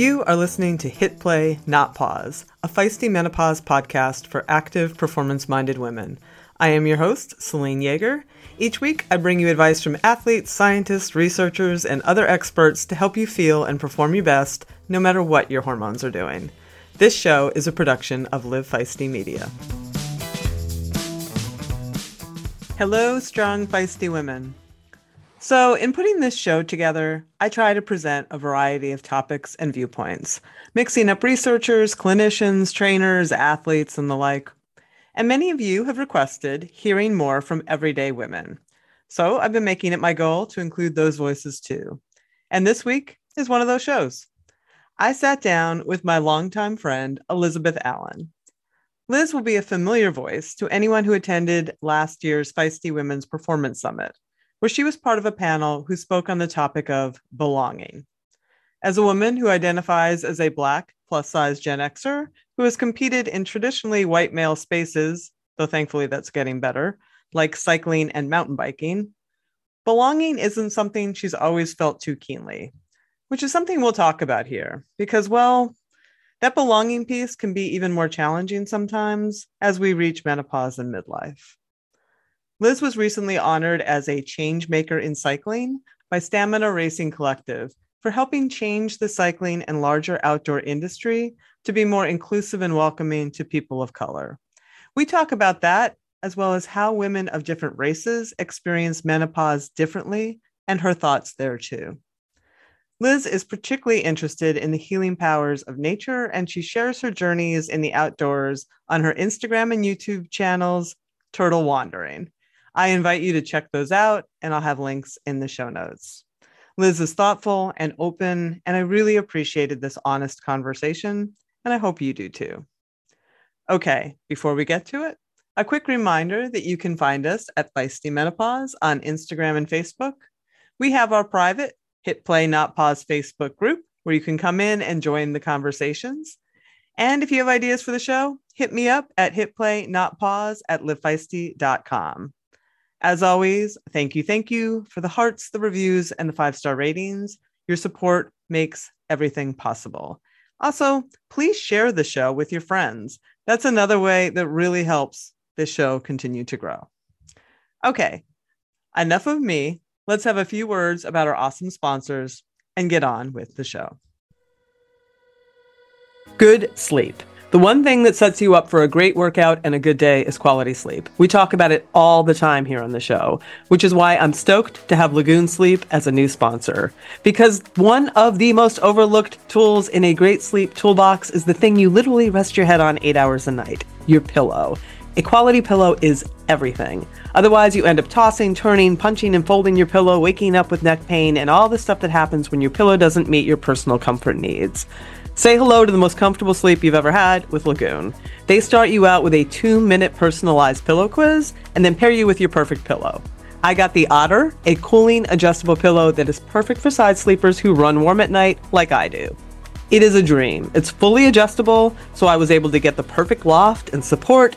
You are listening to Hit Play, Not Pause, a feisty menopause podcast for active, performance minded women. I am your host, Selene Yeager. Each week, I bring you advice from athletes, scientists, researchers, and other experts to help you feel and perform your best no matter what your hormones are doing. This show is a production of Live Feisty Media. Hello, strong, feisty women. So, in putting this show together, I try to present a variety of topics and viewpoints, mixing up researchers, clinicians, trainers, athletes, and the like. And many of you have requested hearing more from everyday women. So, I've been making it my goal to include those voices too. And this week is one of those shows. I sat down with my longtime friend, Elizabeth Allen. Liz will be a familiar voice to anyone who attended last year's Feisty Women's Performance Summit where she was part of a panel who spoke on the topic of belonging. As a woman who identifies as a Black plus size Gen Xer who has competed in traditionally white male spaces, though thankfully that's getting better, like cycling and mountain biking, belonging isn't something she's always felt too keenly, which is something we'll talk about here because, well, that belonging piece can be even more challenging sometimes as we reach menopause and midlife. Liz was recently honored as a change maker in cycling by Stamina Racing Collective for helping change the cycling and larger outdoor industry to be more inclusive and welcoming to people of color. We talk about that as well as how women of different races experience menopause differently and her thoughts there too. Liz is particularly interested in the healing powers of nature, and she shares her journeys in the outdoors on her Instagram and YouTube channels, Turtle Wandering. I invite you to check those out, and I'll have links in the show notes. Liz is thoughtful and open, and I really appreciated this honest conversation, and I hope you do too. Okay, before we get to it, a quick reminder that you can find us at Feisty Menopause on Instagram and Facebook. We have our private Hit Play Not Pause Facebook group where you can come in and join the conversations. And if you have ideas for the show, hit me up at hitplaynotpause at livefeisty.com. As always, thank you, thank you for the hearts, the reviews, and the five star ratings. Your support makes everything possible. Also, please share the show with your friends. That's another way that really helps this show continue to grow. Okay, enough of me. Let's have a few words about our awesome sponsors and get on with the show. Good sleep. The one thing that sets you up for a great workout and a good day is quality sleep. We talk about it all the time here on the show, which is why I'm stoked to have Lagoon Sleep as a new sponsor. Because one of the most overlooked tools in a great sleep toolbox is the thing you literally rest your head on eight hours a night your pillow. A quality pillow is everything. Otherwise, you end up tossing, turning, punching, and folding your pillow, waking up with neck pain, and all the stuff that happens when your pillow doesn't meet your personal comfort needs. Say hello to the most comfortable sleep you've ever had with Lagoon. They start you out with a two minute personalized pillow quiz and then pair you with your perfect pillow. I got the Otter, a cooling adjustable pillow that is perfect for side sleepers who run warm at night like I do. It is a dream. It's fully adjustable, so I was able to get the perfect loft and support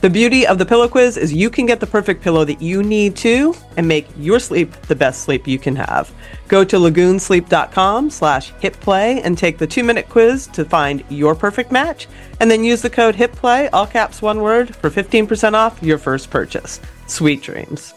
The beauty of the pillow quiz is you can get the perfect pillow that you need to and make your sleep the best sleep you can have. Go to lagoonsleep.com slash hitplay and take the two-minute quiz to find your perfect match, and then use the code HITPLAY, all caps one word, for 15% off your first purchase. Sweet dreams.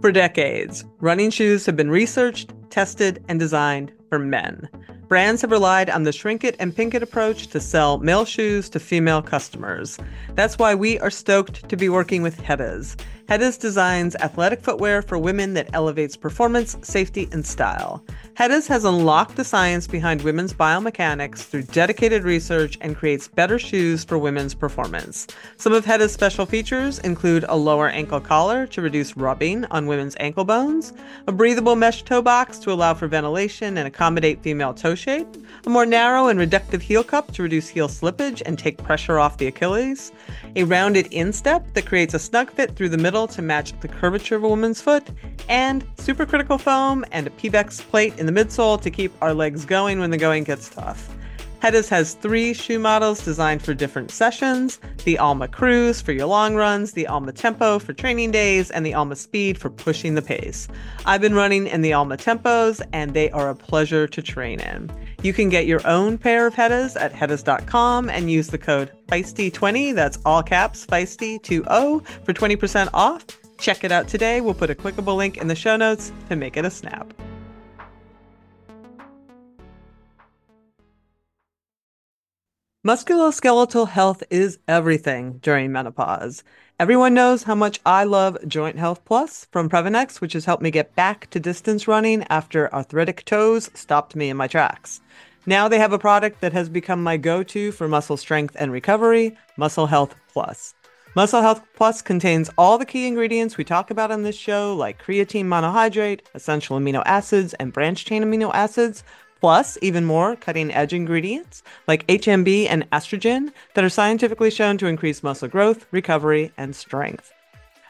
For decades, running shoes have been researched, tested, and designed for men. Brands have relied on the shrink it and pink it approach to sell male shoes to female customers. That's why we are stoked to be working with Hedis. Hedis designs athletic footwear for women that elevates performance, safety, and style. Hedis has unlocked the science behind women's biomechanics through dedicated research and creates better shoes for women's performance. Some of Hedis' special features include a lower ankle collar to reduce rubbing on women's ankle bones, a breathable mesh toe box to allow for ventilation and accommodate female toe shape, a more narrow and reductive heel cup to reduce heel slippage and take pressure off the Achilles, a rounded instep that creates a snug fit through the middle to match the curvature of a woman's foot, and supercritical foam and a Pebax plate in the midsole to keep our legs going when the going gets tough. Hedis has three shoe models designed for different sessions the Alma Cruise for your long runs, the Alma Tempo for training days, and the Alma Speed for pushing the pace. I've been running in the Alma Tempos, and they are a pleasure to train in. You can get your own pair of Hedis at hedis.com and use the code FEISTY20, that's all caps, FEISTY20, for 20% off. Check it out today. We'll put a clickable link in the show notes to make it a snap. Musculoskeletal health is everything during menopause. Everyone knows how much I love Joint Health Plus from Previnex, which has helped me get back to distance running after arthritic toes stopped me in my tracks. Now they have a product that has become my go to for muscle strength and recovery Muscle Health Plus. Muscle Health Plus contains all the key ingredients we talk about on this show, like creatine monohydrate, essential amino acids, and branched chain amino acids, plus even more cutting edge ingredients like HMB and estrogen that are scientifically shown to increase muscle growth, recovery, and strength.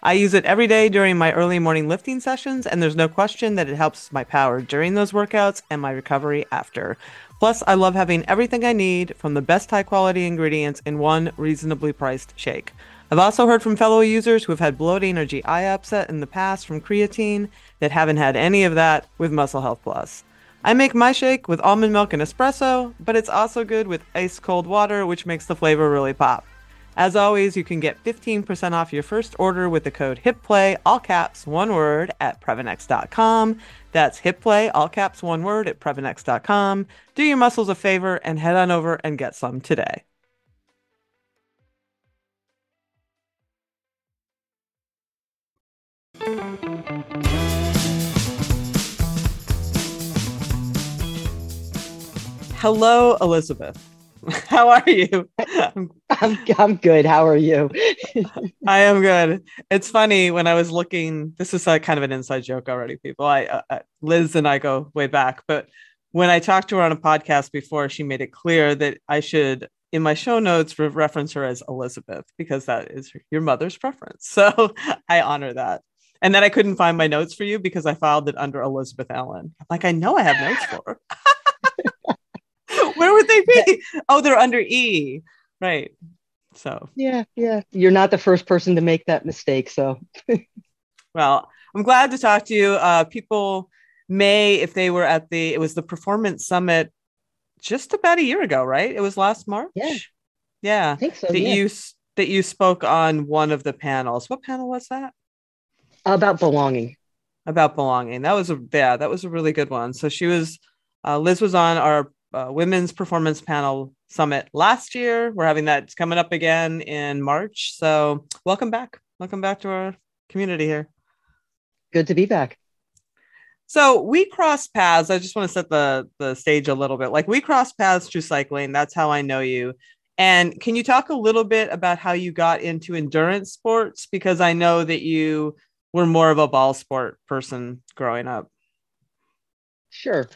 I use it every day during my early morning lifting sessions, and there's no question that it helps my power during those workouts and my recovery after. Plus, I love having everything I need from the best high quality ingredients in one reasonably priced shake. I've also heard from fellow users who have had bloating or GI upset in the past from creatine that haven't had any of that with Muscle Health Plus. I make my shake with almond milk and espresso, but it's also good with ice cold water, which makes the flavor really pop. As always, you can get 15% off your first order with the code HITPLAY, all caps, one word, at Previnex.com. That's HITPLAY, all caps, one word, at Previnex.com. Do your muscles a favor and head on over and get some today. Hello, Elizabeth. How are you? I'm I'm good. How are you? I am good. It's funny when I was looking. This is a kind of an inside joke already, people. I uh, uh, Liz and I go way back, but when I talked to her on a podcast before, she made it clear that I should, in my show notes, re- reference her as Elizabeth because that is your mother's preference. So I honor that. And then I couldn't find my notes for you because I filed it under Elizabeth Allen. I'm like, I know I have notes for her. Where would they be? Oh, they're under E. Right. So, yeah, yeah. You're not the first person to make that mistake. So, well, I'm glad to talk to you. Uh, people may, if they were at the, it was the Performance Summit just about a year ago, right? It was last March. Yeah. Yeah. I think so. That yeah. you that you spoke on one of the panels. What panel was that? About belonging. About belonging. That was a yeah, that was a really good one. So she was uh, Liz was on our uh, women's performance panel summit last year. We're having that coming up again in March. So welcome back. Welcome back to our community here. Good to be back. So we crossed paths. I just want to set the the stage a little bit. Like we crossed paths through cycling. That's how I know you. And can you talk a little bit about how you got into endurance sports? Because I know that you were more of a ball sport person growing up. Sure.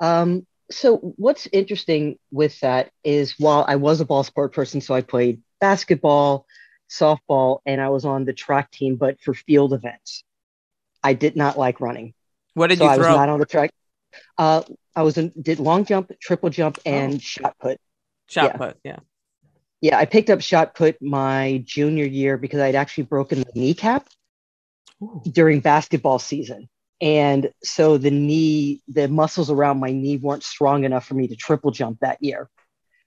Um, so what's interesting with that is while I was a ball sport person, so I played basketball, softball, and I was on the track team, but for field events, I did not like running. What did so you I throw? was not on the track. Uh, I was in, did long jump, triple jump, and Oh. shot put. Shot yeah. put. Yeah. Yeah, I picked up shot put my junior year because I'd actually broken the kneecap Ooh. during basketball season. And so the knee, the muscles around my knee weren't strong enough for me to triple jump that year.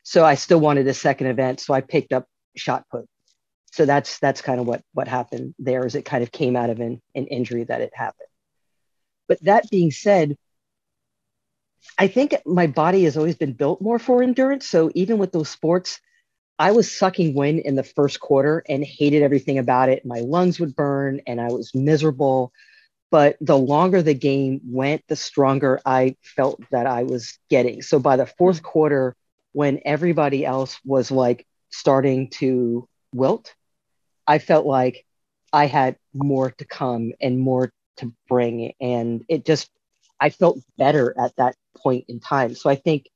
So I still wanted a second event. So I picked up shot put. So that's that's kind of what what happened there is it kind of came out of an, an injury that it happened. But that being said, I think my body has always been built more for endurance. So even with those sports, I was sucking wind in the first quarter and hated everything about it. My lungs would burn and I was miserable. But the longer the game went, the stronger I felt that I was getting. So by the fourth mm-hmm. quarter, when everybody else was like starting to wilt, I felt like I had more to come and more to bring. And it just, I felt better at that point in time. So I think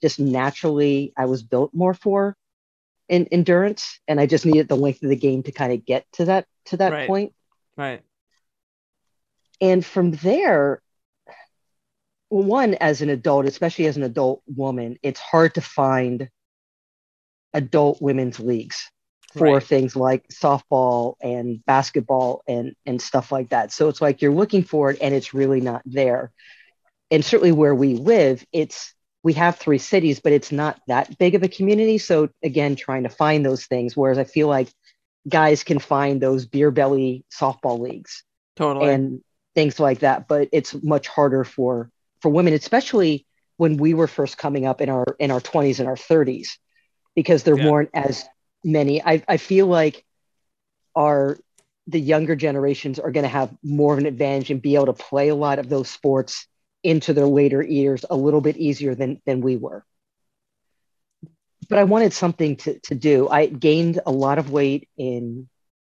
just naturally I was built more for in endurance and I just needed the length of the game to kind of get to that to that Right. point. Right. And from there, one as an adult, especially as an adult woman, it's hard to find adult women's leagues for Right. things like softball and basketball and and stuff like that. So it's like you're looking for it and it's really not there. And certainly where we live, it's we have three cities, but it's not that big of a community. So again, trying to find those things. Whereas I feel like guys can find those beer belly softball leagues Totally. and things like that but it's much harder for for women especially when we were first coming up in our in our 20s and our 30s because there Yeah. weren't as many. I, I feel like our the younger generations are going to have more of an advantage and be able to play a lot of those sports into their later years a little bit easier than than we were. But i wanted something to, to do. I gained a lot of weight in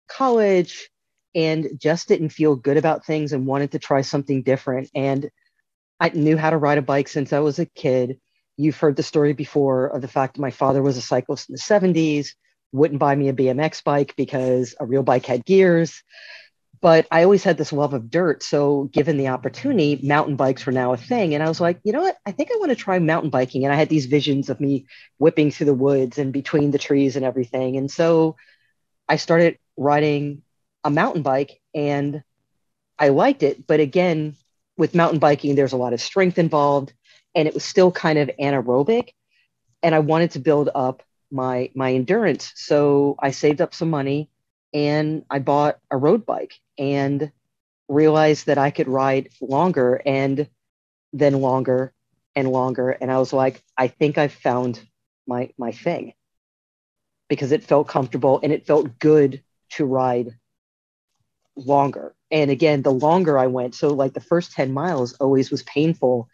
college and just didn't feel good about things and wanted to try something different. And I knew how to ride a bike since I was a kid. You've heard the story before of the fact that my father was a cyclist in the 70s, wouldn't buy me a BMX bike because a real bike had gears. But I always had this love of dirt. So, given the opportunity, mountain bikes were now a thing. And I was like, you know what? I think I want to try mountain biking. And I had these visions of me whipping through the woods and between the trees and everything. And so I started riding a mountain bike and I liked it. But again, with mountain biking, there's a lot of strength involved and it was still kind of anaerobic. And I wanted to build up my my endurance. So I saved up some money and I bought a road bike and realized that I could ride longer and then longer and longer. And I was like, I think I've found my my thing because it felt comfortable and it felt good to ride longer. And again, the longer I went, so like the first 10 miles always was painful.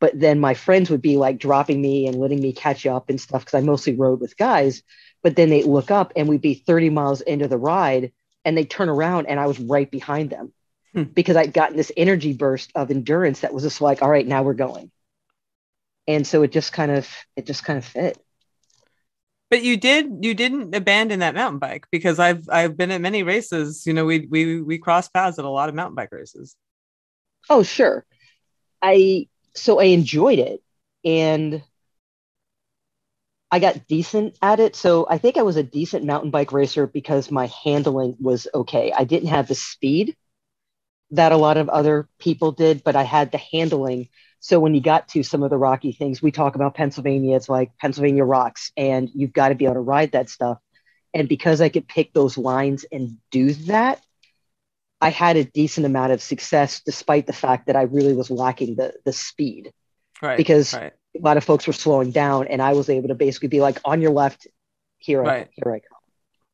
But then my friends would be like dropping me and letting me catch up and stuff because I mostly rode with guys. But then they'd look up and we'd be 30 miles into the ride and they'd turn around and I was right behind them Hmm. because I'd gotten this energy burst of endurance that was just like, all right, now we're going. And so it just kind of it just kind of fit. But you did you didn't abandon that mountain bike because I've I've been at many races. You know, we we we crossed paths at a lot of mountain bike races. Oh, sure. I so I enjoyed it and I got decent at it. So I think I was a decent mountain bike racer because my handling was okay. I didn't have the speed that a lot of other people did, but I had the handling. So when you got to some of the rocky things, we talk about Pennsylvania, it's like Pennsylvania rocks, and you've got to be able to ride that stuff. And because I could pick those lines and do that, I had a decent amount of success despite the fact that I really was lacking the the speed. Right. Because- right. A lot of folks were slowing down, and I was able to basically be like, "On your left, here I here I come."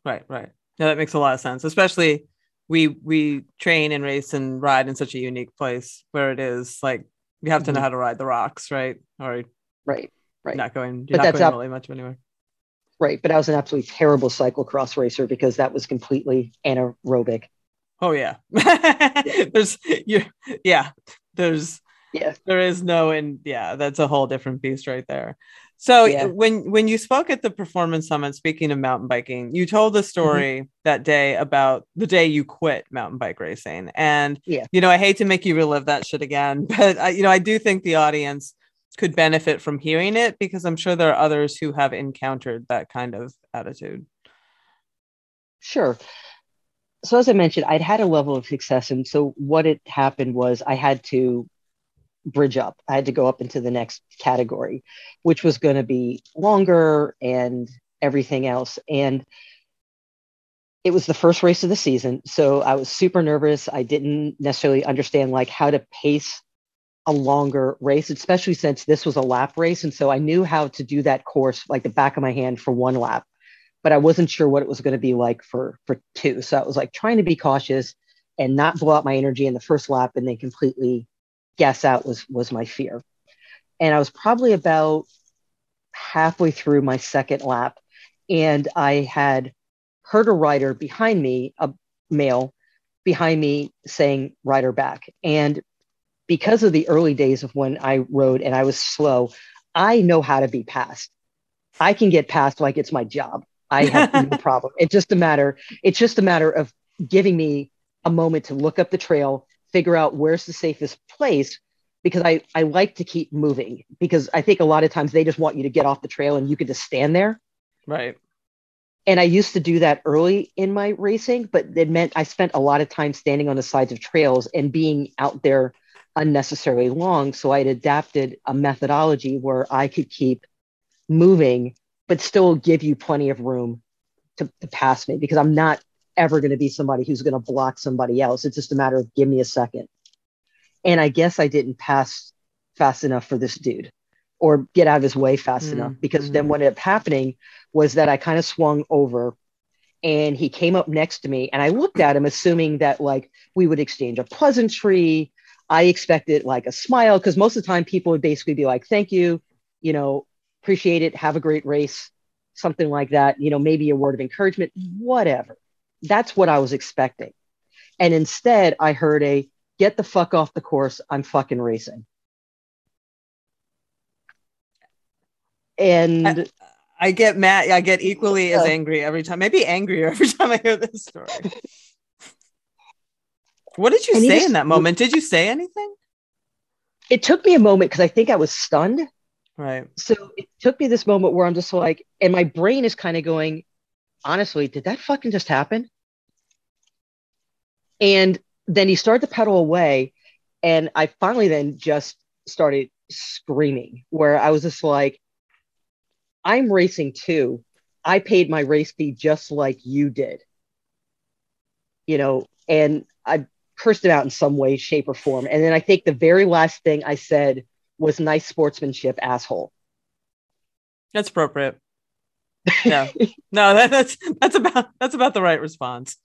Right, right. Yeah, that makes a lot of sense. Especially we we train and race and ride in such a unique place where it is like you have to know Mhm. how to ride the rocks, right? Or Right, right, not going you're But not that's going up- really much anywhere. right. But I was an absolutely terrible cyclocross racer because that was completely anaerobic. Oh yeah. there's you yeah, there's Yeah, there is no and yeah, that's a whole different beast right there. So Yeah. when when you spoke at the performance summit speaking of mountain biking, you told the Mm-hmm. story that day about the day you quit mountain bike racing. And Yeah. you know, I hate to make you relive that shit again, but I, you know, I do think the audience could benefit from hearing it because I'm sure there are others who have encountered that kind of attitude. Sure. So as I mentioned, I'd had a level of success, and so what had happened was I had to bridge up. I had to go up into the next category, which was going to be longer and everything else. And it was the first race of the season, so I was super nervous. I didn't necessarily understand like how to pace a longer race, especially since this was a lap race, and so I knew how to do that course like the back of my hand for one lap but I wasn't sure what it was going to be like for for two. So I was like trying to be cautious and not blow out my energy in the first lap and then completely gas out was was my fear. And I was probably about halfway through my second lap and I had heard a rider behind me, a male behind me saying rider back. And because of the early days of when I rode and I was slow, I know how to be passed. I can get past like it's my job. I have no problem. It's just a matter, it's just a matter of giving me a moment to look up the trail, figure out where's the safest place because I, I like to keep moving because I think a lot of times they just want you to get off the trail and you can just stand there. Right. And I used to do that early in my racing, but it meant I spent a lot of time standing on the sides of trails and being out there unnecessarily long. So I'd adapted a methodology where I could keep moving, but still give you plenty of room to, to pass me because I'm not ever going to be somebody who's going to block somebody else. It's just a matter of give me a second. And I guess I didn't pass fast enough for this dude or get out of his way fast mm-hmm. enough because then what ended up happening was that I kind of swung over and he came up next to me and I looked at him assuming that like we would exchange a pleasantry. I expected like a smile because most of the time people would basically be like, thank you, you know, appreciate it, have a great race, something like that, you know, maybe a word of encouragement, whatever. That's what I was expecting. And instead, I heard a get the fuck off the course. I'm fucking racing. And I, I get mad. I get equally as angry every time, maybe angrier every time I hear this story. what did you say just, in that moment? Did you say anything? It took me a moment because I think I was stunned. Right. So it took me this moment where I'm just like, and my brain is kind of going, honestly, did that fucking just happen? And then he started to pedal away. And I finally then just started screaming, where I was just like, I'm racing too. I paid my race fee just like you did. You know, and I cursed him out in some way, shape, or form. And then I think the very last thing I said was nice sportsmanship, asshole. That's appropriate. Yeah. no, that, that's that's about that's about the right response.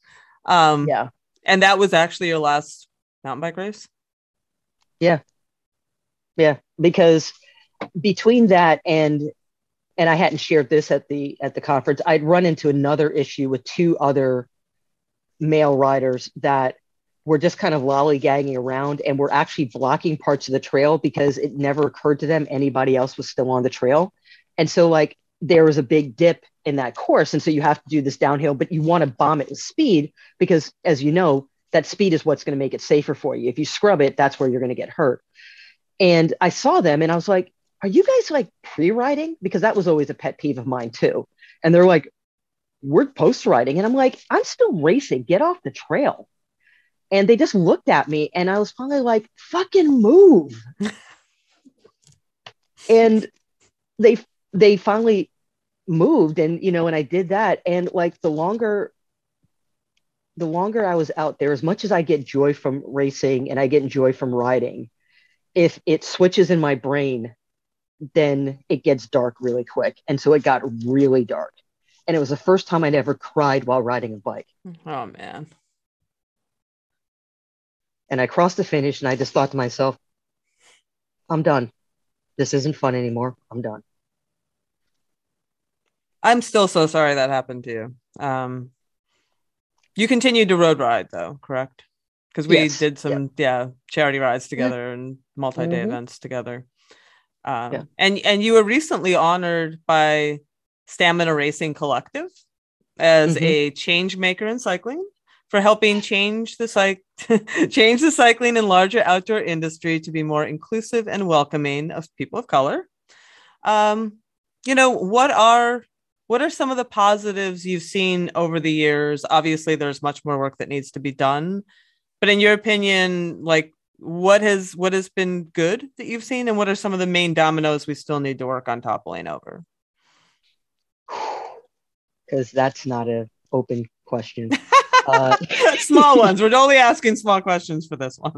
Um yeah. And that was actually your last mountain bike race? Yeah. Yeah. Because between that and and I hadn't shared this at the at the conference, I'd run into another issue with two other male riders that were just kind of lollygagging around and were actually blocking parts of the trail because it never occurred to them anybody else was still on the trail. And so like there was a big dip in that course. And so you have to do this downhill, but you want to bomb it with speed because, as you know, that speed is what's going to make it safer for you. If you scrub it, that's where you're going to get hurt. And I saw them and I was like, are you guys like pre riding? Because that was always a pet peeve of mine too. And they're like, we're post riding. And I'm like, I'm still racing. Get off the trail. And they just looked at me and I was finally like, fucking move. and they they finally moved and you know and i did that. And like the longer the longer i was out there as much as i get joy from racing and i get joy from riding if it switches in my brain then it gets dark really quick. And so it got really dark. And it was the first time i'd ever cried while riding a bike. Oh man. And i crossed the finish and i just thought to myself i'm done. This isn't fun anymore. I'm done I'm still so sorry that happened to you. Um, you continued to road ride though, correct? Because we yes. did some yeah. yeah. charity rides together yeah. and multi-day mm-hmm. events together. Um, yeah. and and you were recently honored by Stamina Racing Collective as mm-hmm. a change maker in cycling for helping change the cyc- change the cycling and larger outdoor industry to be more inclusive and welcoming of people of color. Um, you know, what are what are some of the positives you've seen over the years? Obviously, there's much more work that needs to be done, but in your opinion, like what has what has been good that you've seen, and what are some of the main dominoes we still need to work on toppling over? Because that's not an open question. uh, small ones. We're only asking small questions for this one.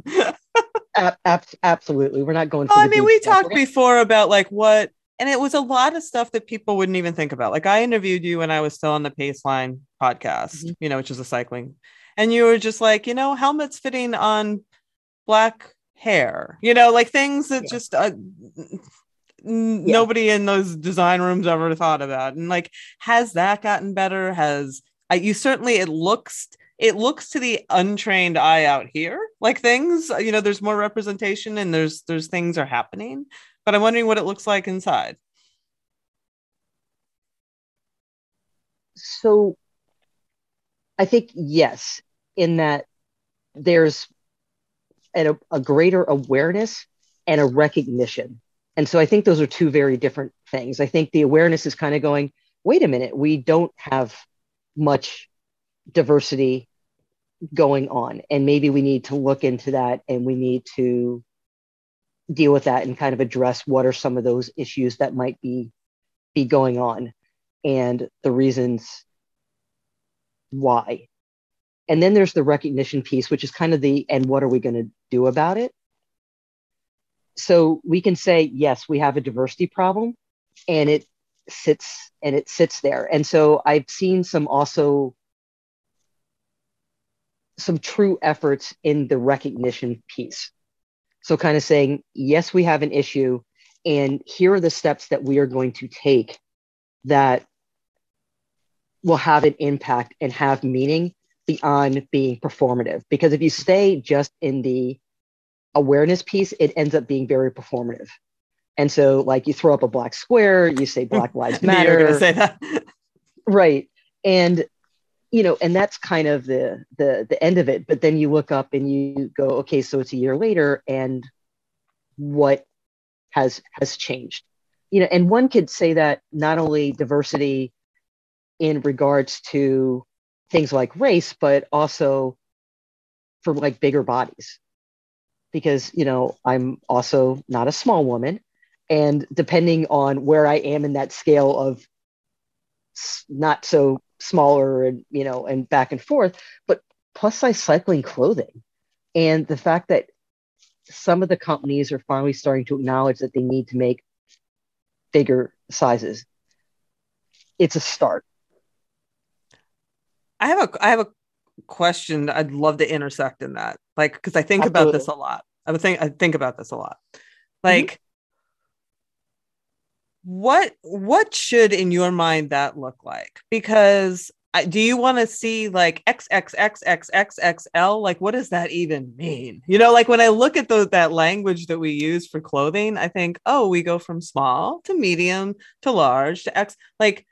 ab- ab- absolutely, we're not going. To. I mean, we talked before about like what and it was a lot of stuff that people wouldn't even think about. Like I interviewed you when I was still on the Paceline podcast, mm-hmm. you know, which is a cycling, and you were just like, you know, helmets fitting on black hair, you know, like things that yeah. just uh, n- yeah. nobody in those design rooms ever thought about. And like, has that gotten better? Has I, you certainly it looks it looks to the untrained eye out here like things you know there's more representation and there's there's things are happening but i'm wondering what it looks like inside. So i think yes in that there's a, a greater awareness and a recognition. And so i think those are two very different things. I think the awareness is kind of going wait a minute we don't have much diversity going on. And maybe we need to look into that and we need to deal with that and kind of address what are some of those issues that might be be going on and the reasons why. And then there's the recognition piece which is kind of the and what are we going to do about it? So we can say yes we have a diversity problem and it sits and it sits there. And so i've seen some also some true efforts in the recognition piece. So, kind of saying, yes, we have an issue, and here are the steps that we are going to take that will have an impact and have meaning beyond being performative. Because if you stay just in the awareness piece, it ends up being very performative. And so, like, you throw up a black square, you say Black Lives Matter. say that. right. And you know and that's kind of the the the end of it. But then you look up and you go okay so it's a year later and what has has changed? You know and one could say that not only diversity in regards to things like race but also for like bigger bodies. Because you know i'm also not a small woman and depending on where i am in that scale of not so smaller and you know and back and forth but plus size cycling clothing. And the fact that some of the companies are finally starting to acknowledge that they need to make bigger sizes it's a start. I have a i have a question i'd love to intersect in that like because i think Absolutely. about this a lot. I would think i think about this a lot. Like mm-hmm what what should in your mind that look like because do you want to see like XXXXXXL? Like, what does that even mean? You know, like when I look at the, that language that we use for clothing, I think, oh, we go from small to medium to large to X. Like,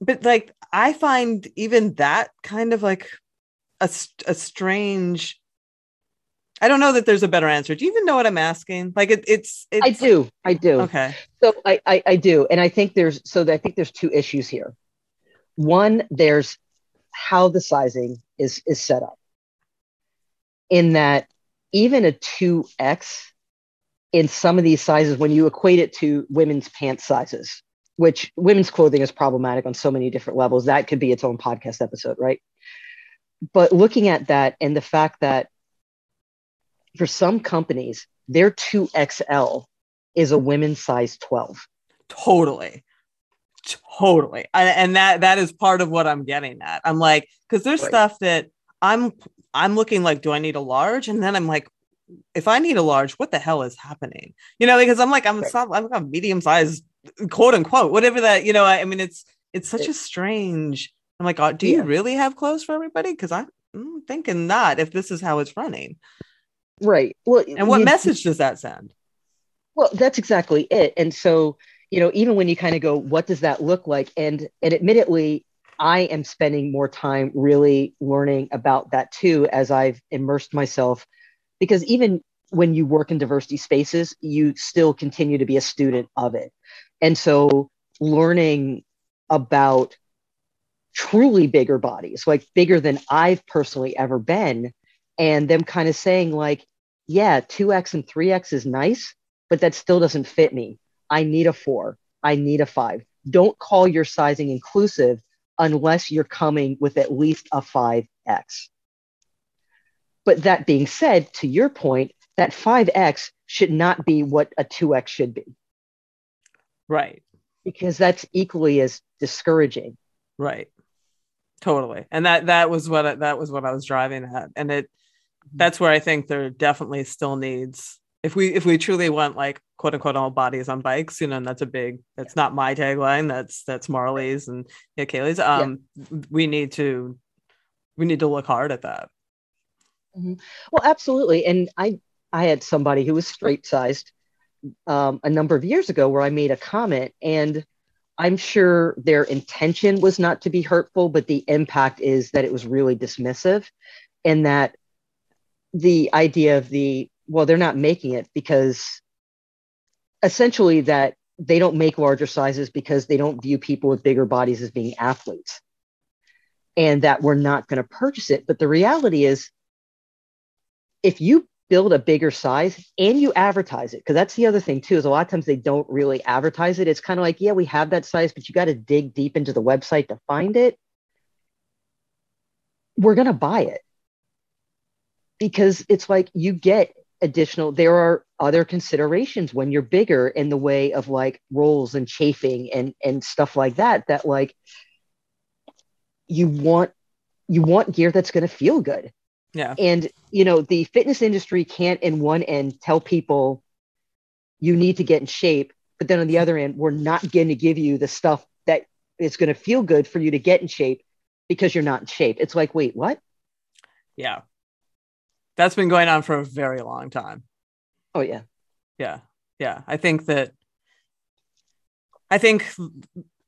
but like, I find even that kind of like a, a strange I don't know that there's a better answer. Do you even know what I'm asking? Like it, it's, it's, I do. I do. Okay. So I, I, I do, and I think there's so I think there's two issues here. One, there's how the sizing is is set up. In that, even a two X in some of these sizes, when you equate it to women's pants sizes, which women's clothing is problematic on so many different levels, that could be its own podcast episode, right? But looking at that and the fact that for some companies, their 2XL is a women's size 12. Totally. Totally. And, and that that is part of what I'm getting at. I'm like, because there's right. stuff that I'm I'm looking like, do I need a large? And then I'm like, if I need a large, what the hell is happening? You know, because I'm like, I'm right. I'm a medium size, quote unquote, whatever that, you know, I, I mean, it's it's such it, a strange. I'm like, oh, do you really have clothes for everybody? Because I'm thinking not if this is how it's running. Right. Well, and what you, message does that send? Well, that's exactly it. And so, you know, even when you kind of go, what does that look like? And and admittedly, I am spending more time really learning about that too as I've immersed myself because even when you work in diversity spaces, you still continue to be a student of it. And so learning about truly bigger bodies, like bigger than I've personally ever been, and them kind of saying like yeah 2x and 3x is nice but that still doesn't fit me i need a 4 i need a 5 don't call your sizing inclusive unless you're coming with at least a 5x but that being said to your point that 5x should not be what a 2x should be right because that's equally as discouraging. Right. Totally. And that that was what I, that was what I was driving at. And it that's where I think there definitely still needs if we if we truly want like quote unquote all bodies on bikes, you know, and that's a big that's not my tagline, that's that's Marley's and yeah, Kailey's. Um yeah. we need to we need to look hard at that. Mm-hmm. Well, absolutely. And I I had somebody who was straight sized um, a number of years ago where I made a comment and I'm sure their intention was not to be hurtful, but the impact is that it was really dismissive and that the idea of the well they're not making it because essentially that they don't make larger sizes because they don't view people with bigger bodies as being athletes. And that we're not going to purchase it. But the reality is if you build a bigger size and you advertise it because that's the other thing too is a lot of times they don't really advertise it. It's kind of like yeah we have that size but you got to dig deep into the website to find it. We're going to buy it because it's like you get additional there are other considerations when you're bigger in the way of like rolls and chafing and and stuff like that that like you want you want gear that's going to feel good. Yeah. And you know the fitness industry can't in one end tell people you need to get in shape but then on the other end we're not going to give you the stuff that is going to feel good for you to get in shape because you're not in shape. It's like wait what? Yeah that's been going on for a very long time. Oh yeah. Yeah. Yeah. I think that I think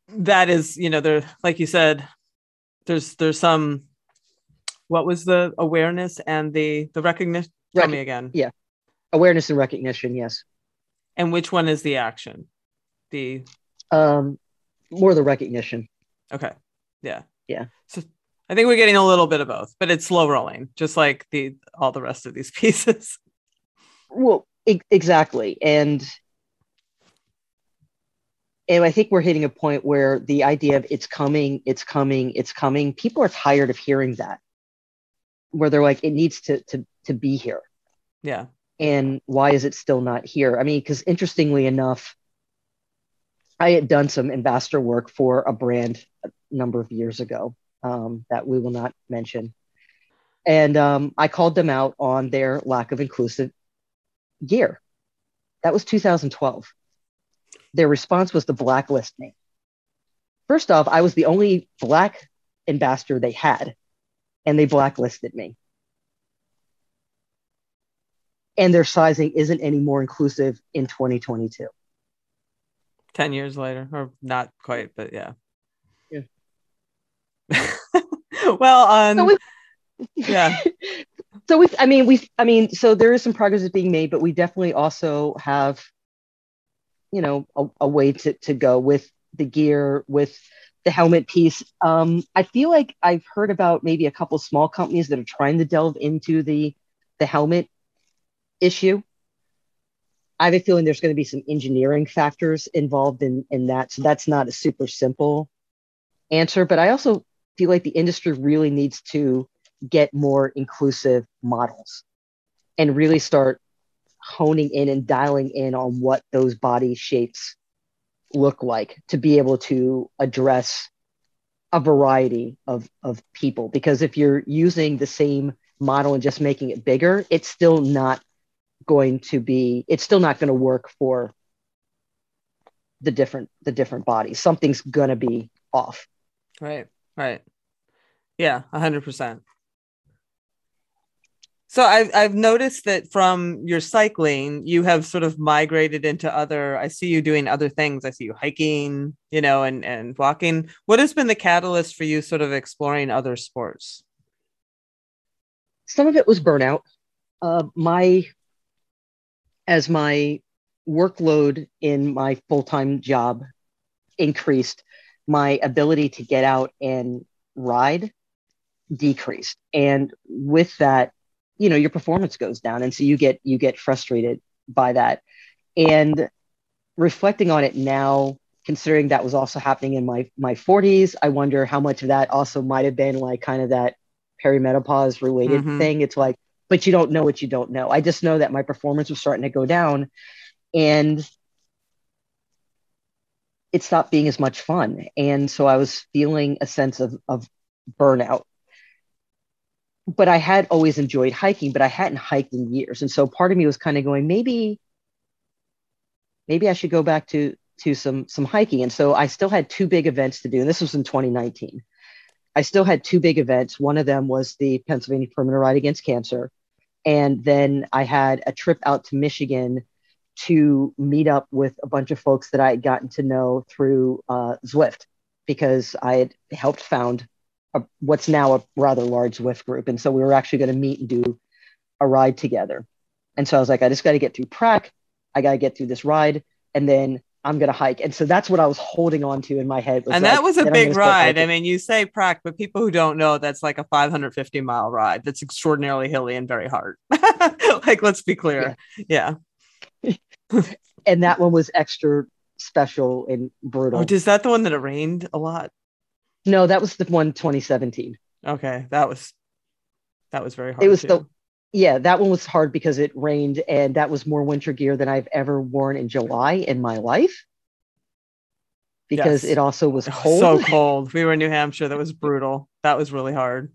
that is, you know, there like you said, there's there's some what was the awareness and the the recognition tell me again. Yeah. Awareness and recognition, yes. And which one is the action? The um more the recognition. Okay. Yeah. Yeah. So I think we're getting a little bit of both, but it's slow rolling, just like the all the rest of these pieces. Well, e- exactly, and and I think we're hitting a point where the idea of it's coming, it's coming, it's coming. People are tired of hearing that, where they're like, it needs to to to be here. Yeah. And why is it still not here? I mean, because interestingly enough, I had done some ambassador work for a brand a number of years ago um, that we will not mention. And um, I called them out on their lack of inclusive gear. That was 2012. Their response was to blacklist me. First off, I was the only black ambassador they had, and they blacklisted me. And their sizing isn't any more inclusive in 2022. 10 years later, or not quite, but yeah. well, um, so yeah. so we, I mean, we, I mean, so there is some progress that's being made, but we definitely also have, you know, a, a way to, to go with the gear, with the helmet piece. Um, I feel like I've heard about maybe a couple small companies that are trying to delve into the the helmet issue. I have a feeling there's going to be some engineering factors involved in in that, so that's not a super simple answer. But I also feel like the industry really needs to get more inclusive models and really start honing in and dialing in on what those body shapes look like to be able to address a variety of, of people. Because if you're using the same model and just making it bigger, it's still not going to be, it's still not going to work for the different the different bodies. Something's gonna be off. Right. Right. Yeah, hundred percent. So I've I've noticed that from your cycling, you have sort of migrated into other. I see you doing other things. I see you hiking, you know, and and walking. What has been the catalyst for you sort of exploring other sports? Some of it was burnout. Uh, my as my workload in my full time job increased, my ability to get out and ride decreased. And with that you know your performance goes down. And so you get you get frustrated by that. And reflecting on it now considering that was also happening in my my 40s i wonder how much of that also might have been like kind of that perimenopause related mm-hmm. thing. It's like but you don't know what you don't know. I just know that my performance was starting to go down. And it stopped being as much fun. And so I was feeling a sense of, of burnout. But I had always enjoyed hiking, but I hadn't hiked in years. And so part of me was kind of going, maybe, maybe I should go back to to some some hiking. And so I still had two big events to do. And this was in 2019. I still had two big events. One of them was the Pennsylvania Permanent Ride Against Cancer. And then I had a trip out to Michigan to meet up with a bunch of folks that I had gotten to know through uh, Zwift because I had helped found a, what's now a rather large Zwift group. And so we were actually going to meet and do a ride together. And so I was like, I just got to get through Prac. I got to get through this ride. And then I'm going to hike. And so that's what I was holding on to in my head. and that was a big ride. I mean, you say Prac, but people who don't know, that's like a 550 mile ride. That's extraordinarily hilly and very hard. like, let's be clear. Yeah. yeah. And that one was extra special and brutal. Oh, is that the one that it rained a lot? No, that was the one 2017. Okay. That was, that was very hard. It was too. the, yeah, that one was hard because it rained and that was more winter gear than I've ever worn in July in my life. Because yes. it also was cold. so cold. We were in New Hampshire. That was brutal. That was really hard.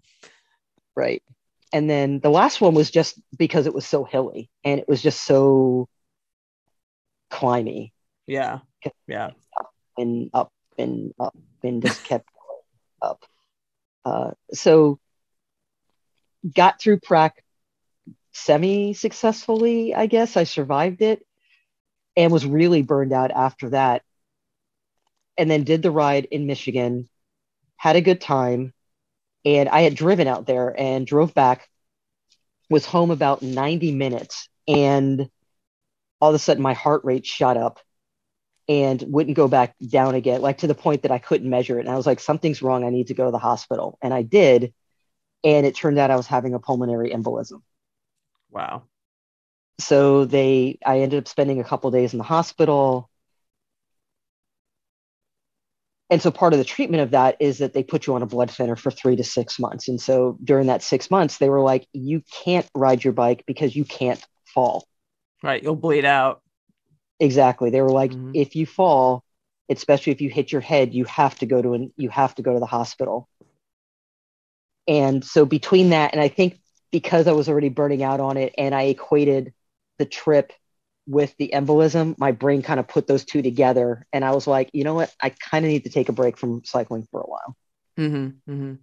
Right. And then the last one was just because it was so hilly and it was just so climby. Yeah. Yeah. Up and up and up and just kept up. Uh, so got through prac semi successfully, I guess. I survived it and was really burned out after that. And then did the ride in Michigan, had a good time. And I had driven out there and drove back, was home about 90 minutes. And all of a sudden, my heart rate shot up and wouldn't go back down again, like to the point that I couldn't measure it. And I was like, something's wrong. I need to go to the hospital. And I did. And it turned out I was having a pulmonary embolism. Wow. So they, I ended up spending a couple days in the hospital. And so part of the treatment of that is that they put you on a blood thinner for three to six months. And so during that six months, they were like, you can't ride your bike because you can't fall. Right. You'll bleed out. Exactly. They were like, mm-hmm. if you fall, especially if you hit your head, you have to go to an, you have to go to the hospital. And so between that, and I think because I was already burning out on it and I equated the trip with the embolism, my brain kind of put those two together. And I was like, you know what? I kind of need to take a break from cycling for a while. Mm-hmm, mm-hmm.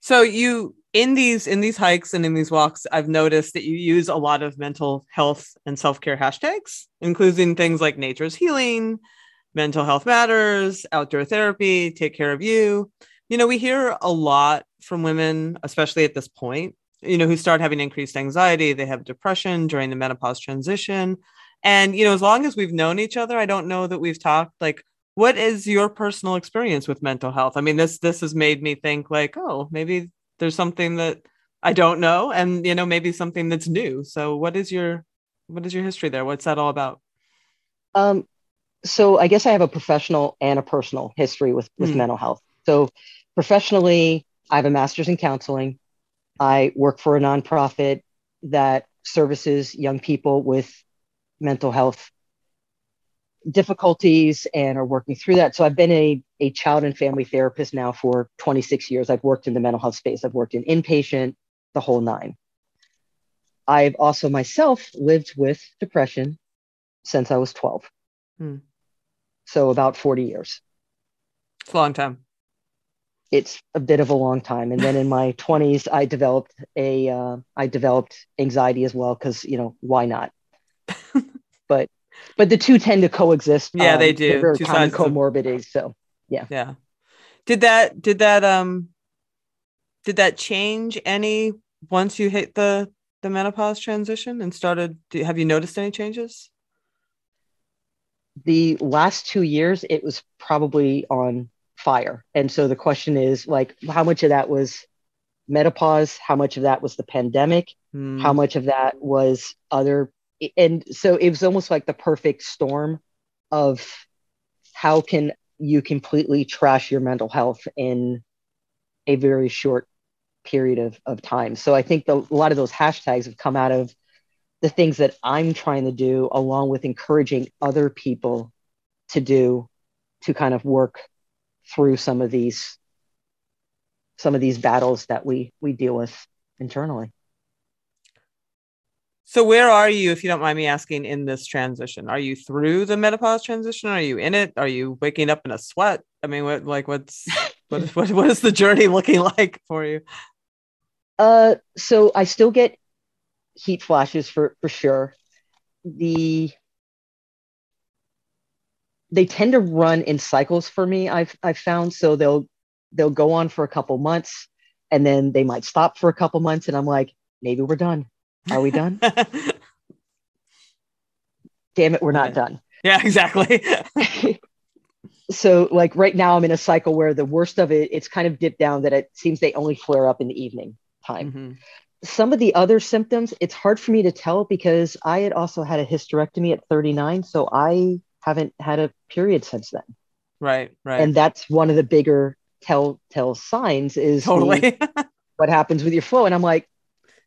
So you in these in these hikes and in these walks, I've noticed that you use a lot of mental health and self care hashtags, including things like nature's healing, mental health matters, outdoor therapy, take care of you. You know, we hear a lot from women, especially at this point, you know, who start having increased anxiety, they have depression during the menopause transition. And, you know, as long as we've known each other, I don't know that we've talked like, what is your personal experience with mental health? I mean, this this has made me think like, oh, maybe there's something that I don't know, and you know, maybe something that's new. So what is your what is your history there? What's that all about? Um, so I guess I have a professional and a personal history with with mm. mental health. So professionally, I have a master's in counseling. I work for a nonprofit that services young people with mental health difficulties and are working through that. So I've been a, a child and family therapist now for 26 years. I've worked in the mental health space, I've worked in inpatient, the whole nine. I've also myself lived with depression since I was 12. Hmm. So about 40 years. It's a long time it's a bit of a long time. And then in my 20s, I developed a uh, I developed anxiety as well because you know why not? but but the two tend to coexist. Yeah, um, they do. Very two common comorbidities. Of... So yeah, yeah. Did that did that um did that change any once you hit the the menopause transition and started? Do, have you noticed any changes? The last two years, it was probably on fire. And so the question is like, how much of that was menopause? How much of that was the pandemic? Mm. How much of that was other? And so it was almost like the perfect storm of how can you completely trash your mental health in a very short period of, of time. So I think the, a lot of those hashtags have come out of the things that I'm trying to do, along with encouraging other people to do to kind of work through some of these some of these battles that we we deal with internally. So where are you, if you don't mind me asking, in this transition? Are you through the menopause transition? Are you in it? Are you waking up in a sweat? I mean, what like what's what, what what is the journey looking like for you? Uh, so I still get heat flashes for for sure. The they tend to run in cycles for me. I've I've found so they'll they'll go on for a couple months and then they might stop for a couple months and I'm like, maybe we're done. Are we done? Damn it, we're not done. Yeah, exactly. so like right now I'm in a cycle where the worst of it, it's kind of dipped down that it seems they only flare up in the evening time. Mm-hmm. Some of the other symptoms, it's hard for me to tell because I had also had a hysterectomy at 39. So I haven't had a period since then. Right, right. And that's one of the bigger telltale signs is totally the, what happens with your flow. And I'm like,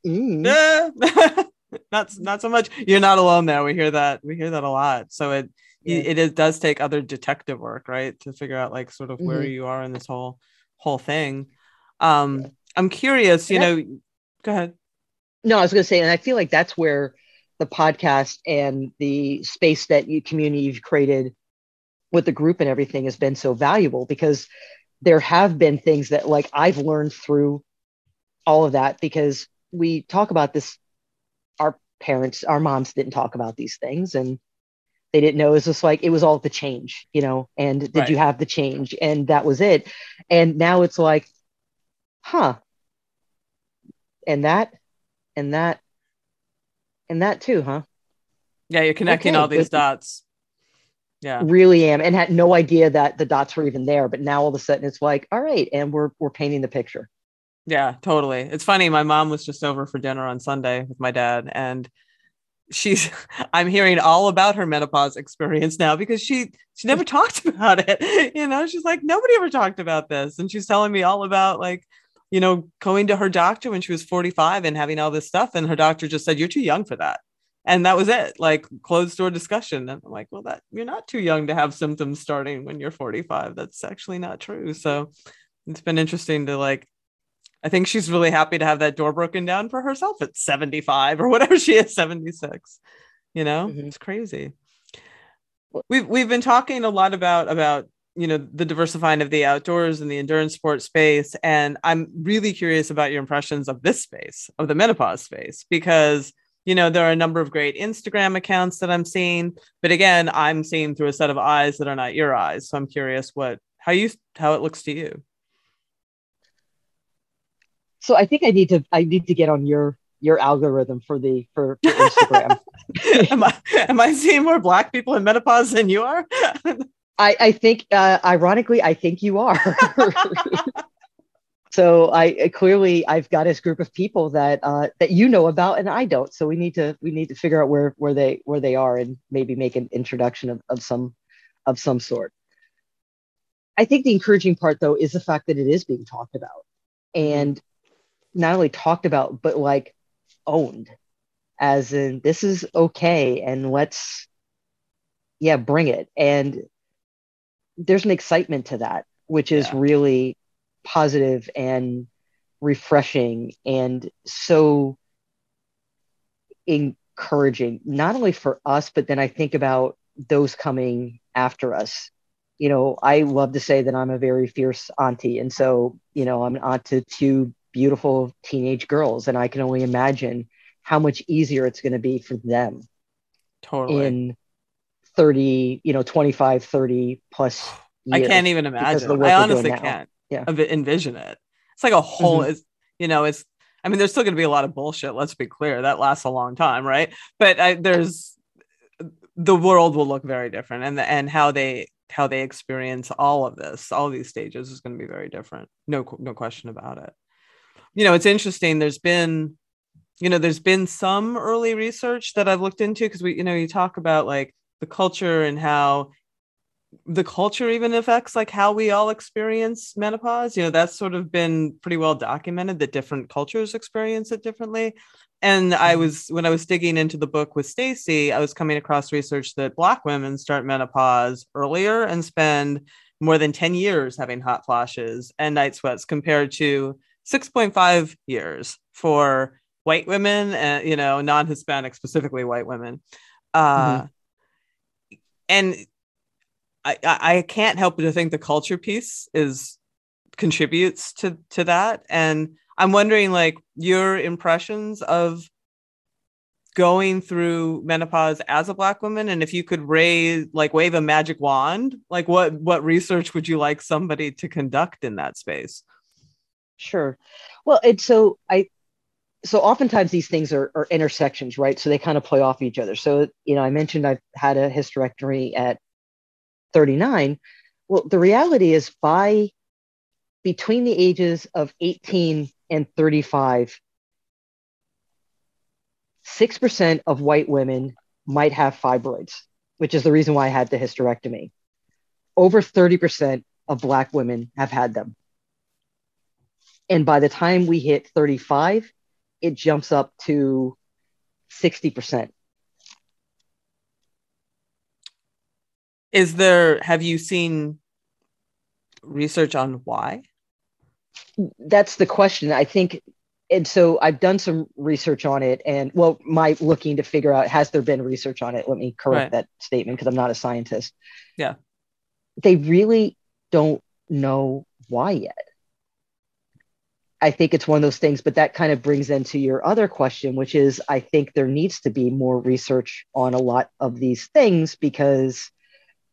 mm. not not so much. You're not alone there. We hear that. We hear that a lot. So it yeah. it, it does take other detective work, right, to figure out like sort of mm-hmm. where you are in this whole whole thing. Um, yeah. I'm curious. You know, go ahead. No, I was going to say, and I feel like that's where the podcast and the space that you community you've created with the group and everything has been so valuable because there have been things that like I've learned through all of that because we talk about this our parents our moms didn't talk about these things and they didn't know it was just like it was all the change you know and did right. you have the change and that was it and now it's like huh and that and that and that too, huh? Yeah, you're connecting okay, all these dots. Yeah. Really am and had no idea that the dots were even there, but now all of a sudden it's like, all right, and we're we're painting the picture. Yeah, totally. It's funny. My mom was just over for dinner on Sunday with my dad, and she's I'm hearing all about her menopause experience now because she she never talked about it. You know, she's like, nobody ever talked about this. And she's telling me all about like you know, going to her doctor when she was 45 and having all this stuff. And her doctor just said, You're too young for that. And that was it, like closed door discussion. And I'm like, Well, that you're not too young to have symptoms starting when you're 45. That's actually not true. So it's been interesting to like, I think she's really happy to have that door broken down for herself at 75 or whatever she is, 76. You know, mm-hmm. it's crazy. We've we've been talking a lot about about you know the diversifying of the outdoors and the endurance sport space and i'm really curious about your impressions of this space of the menopause space because you know there are a number of great instagram accounts that i'm seeing but again i'm seeing through a set of eyes that are not your eyes so i'm curious what how you how it looks to you so i think i need to i need to get on your your algorithm for the for, for instagram am i am i seeing more black people in menopause than you are I, I think, uh, ironically, I think you are. so I clearly I've got this group of people that uh, that you know about and I don't. So we need to we need to figure out where where they where they are and maybe make an introduction of, of some of some sort. I think the encouraging part though is the fact that it is being talked about and not only talked about but like owned as in this is okay and let's yeah bring it and there's an excitement to that, which is yeah. really positive and refreshing and so encouraging, not only for us, but then I think about those coming after us. You know, I love to say that I'm a very fierce auntie. And so, you know, I'm an aunt to two beautiful teenage girls, and I can only imagine how much easier it's going to be for them. Totally. In 30 you know 25 30 plus i can't even imagine i honestly can't yeah. envision it it's like a whole mm-hmm. is you know it's i mean there's still going to be a lot of bullshit let's be clear that lasts a long time right but I, there's the world will look very different and the, and how they how they experience all of this all these stages is going to be very different no no question about it you know it's interesting there's been you know there's been some early research that i've looked into because we you know you talk about like the culture and how the culture even affects like how we all experience menopause. You know, that's sort of been pretty well documented that different cultures experience it differently. And I mm-hmm. was when I was digging into the book with Stacy, I was coming across research that black women start menopause earlier and spend more than 10 years having hot flashes and night sweats compared to 6.5 years for white women and you know non-hispanic specifically white women. Uh, mm-hmm. and I, I can't help but to think the culture piece is contributes to to that. And i'm wondering like your impressions of going through menopause as a black woman and if you could raise like wave a magic wand like what what research would you like somebody to conduct in that space sure well it's so i so oftentimes these things are, are intersections right so they kind of play off each other so you know i mentioned i've had a hysterectomy at 39. Well, the reality is by between the ages of 18 and 35, 6% of white women might have fibroids, which is the reason why I had the hysterectomy. Over 30% of Black women have had them. And by the time we hit 35, it jumps up to 60%. Is there, have you seen research on why? That's the question. I think, and so I've done some research on it, and well, my looking to figure out has there been research on it? Let me correct right. that statement because I'm not a scientist. Yeah. They really don't know why yet. I think it's one of those things, but that kind of brings into your other question, which is I think there needs to be more research on a lot of these things because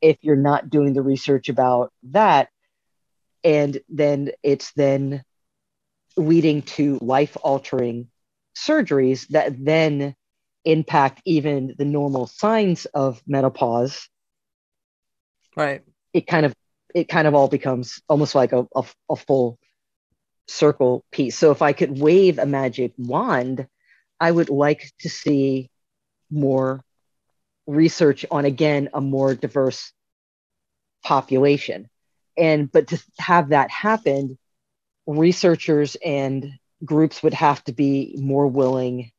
if you're not doing the research about that and then it's then leading to life altering surgeries that then impact even the normal signs of menopause right. it kind of it kind of all becomes almost like a, a, a full circle piece. So if i could wave a magic wand i would like to see more research on again a more diverse population. And but to have that happen researchers and groups would have to be more willing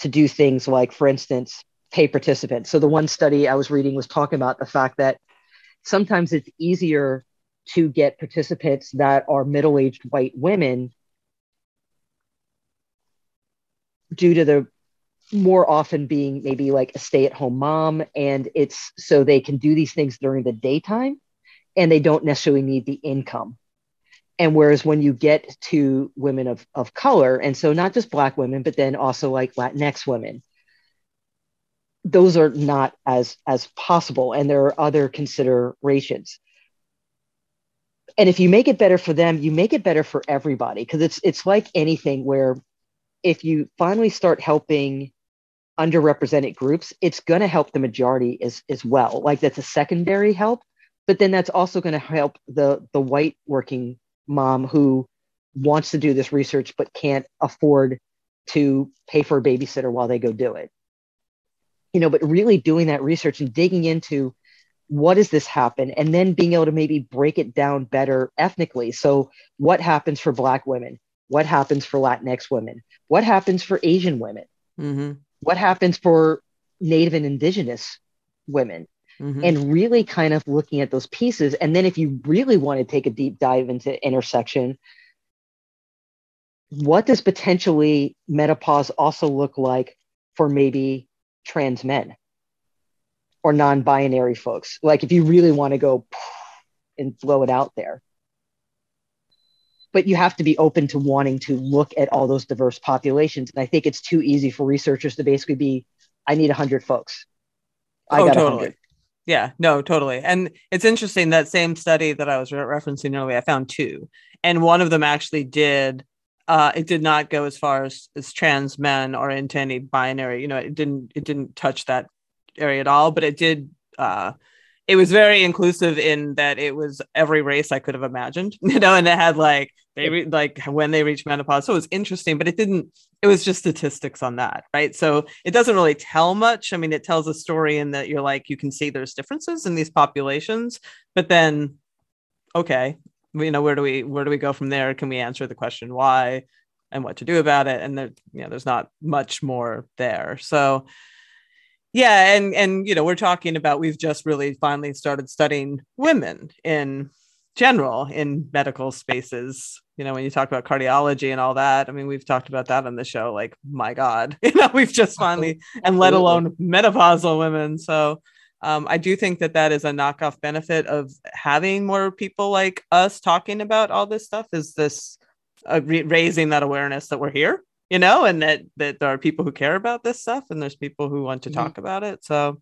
to do things like for instance pay participants. So the one study i was reading was talking about the fact that sometimes it's easier to get participants that are middle-aged white women due to the more often being maybe like a stay at home mom. And it's so they can do these things during the daytime and they don't necessarily need the income. And whereas when you get to women of, of color and so not just black women but then also like latinx women those are not as as possible. And there are other considerations and if you make it better for them you make it better for everybody because it's it's like anything where if you finally start helping underrepresented groups, it's going to help the majority as, as well. Like that's a secondary help, but then that's also going to help the, the white working mom who wants to do this research but can't afford to pay for a babysitter while they go do it. You know, but really doing that research and digging into what does this happen and then being able to maybe break it down better ethnically. So, what happens for Black women? What happens for Latinx women? What happens for Asian women? Mm-hmm what happens for native and indigenous women mm-hmm. and really kind of looking at those pieces and then if you really want to take a deep dive into intersection what does potentially menopause also look like for maybe trans men or non-binary folks like if you really want to go and blow it out there but you have to be open to wanting to look at all those diverse populations. And I think it's too easy for researchers to basically be, I need 100 folks. I oh, got totally. 100. Yeah, no, totally. And it's interesting that same study that I was re- referencing earlier, I found two. And one of them actually did, uh, it did not go as far as, as trans men or into any binary, you know, it didn't, it didn't touch that area at all, but it did, uh, it was very inclusive in that it was every race I could have imagined, you know, and it had like they re- like when they reach menopause. So it was interesting, but it didn't. It was just statistics on that, right? So it doesn't really tell much. I mean, it tells a story in that you're like you can see there's differences in these populations, but then, okay, you know, where do we where do we go from there? Can we answer the question why and what to do about it? And there, you know, there's not much more there. So yeah and and you know we're talking about we've just really finally started studying women in general in medical spaces. You know when you talk about cardiology and all that i mean we've talked about that on the show like my god you know we've just finally and let alone menopausal women. So um, i do think that that is a knockoff benefit of having more people like us talking about all this stuff is this uh, re- raising that awareness that we're here you know and that that there are people who care about this stuff and there's people who want to mm-hmm. talk about it so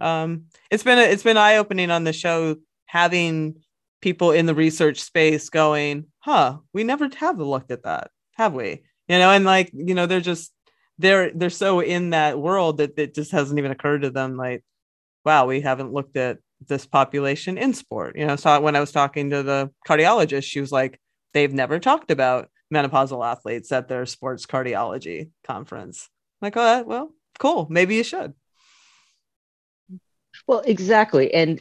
um, it's been a, it's been eye opening on the show having people in the research space going, huh, we never have looked at that, have we? You know, and like, you know, they're just they're they're so in that world that it just hasn't even occurred to them like, wow, we haven't looked at this population in sport. You know, so when I was talking to the cardiologist, she was like, they've never talked about menopausal athletes at their sports cardiology conference. I'm like, oh, well, cool. Maybe you should. Well, exactly. And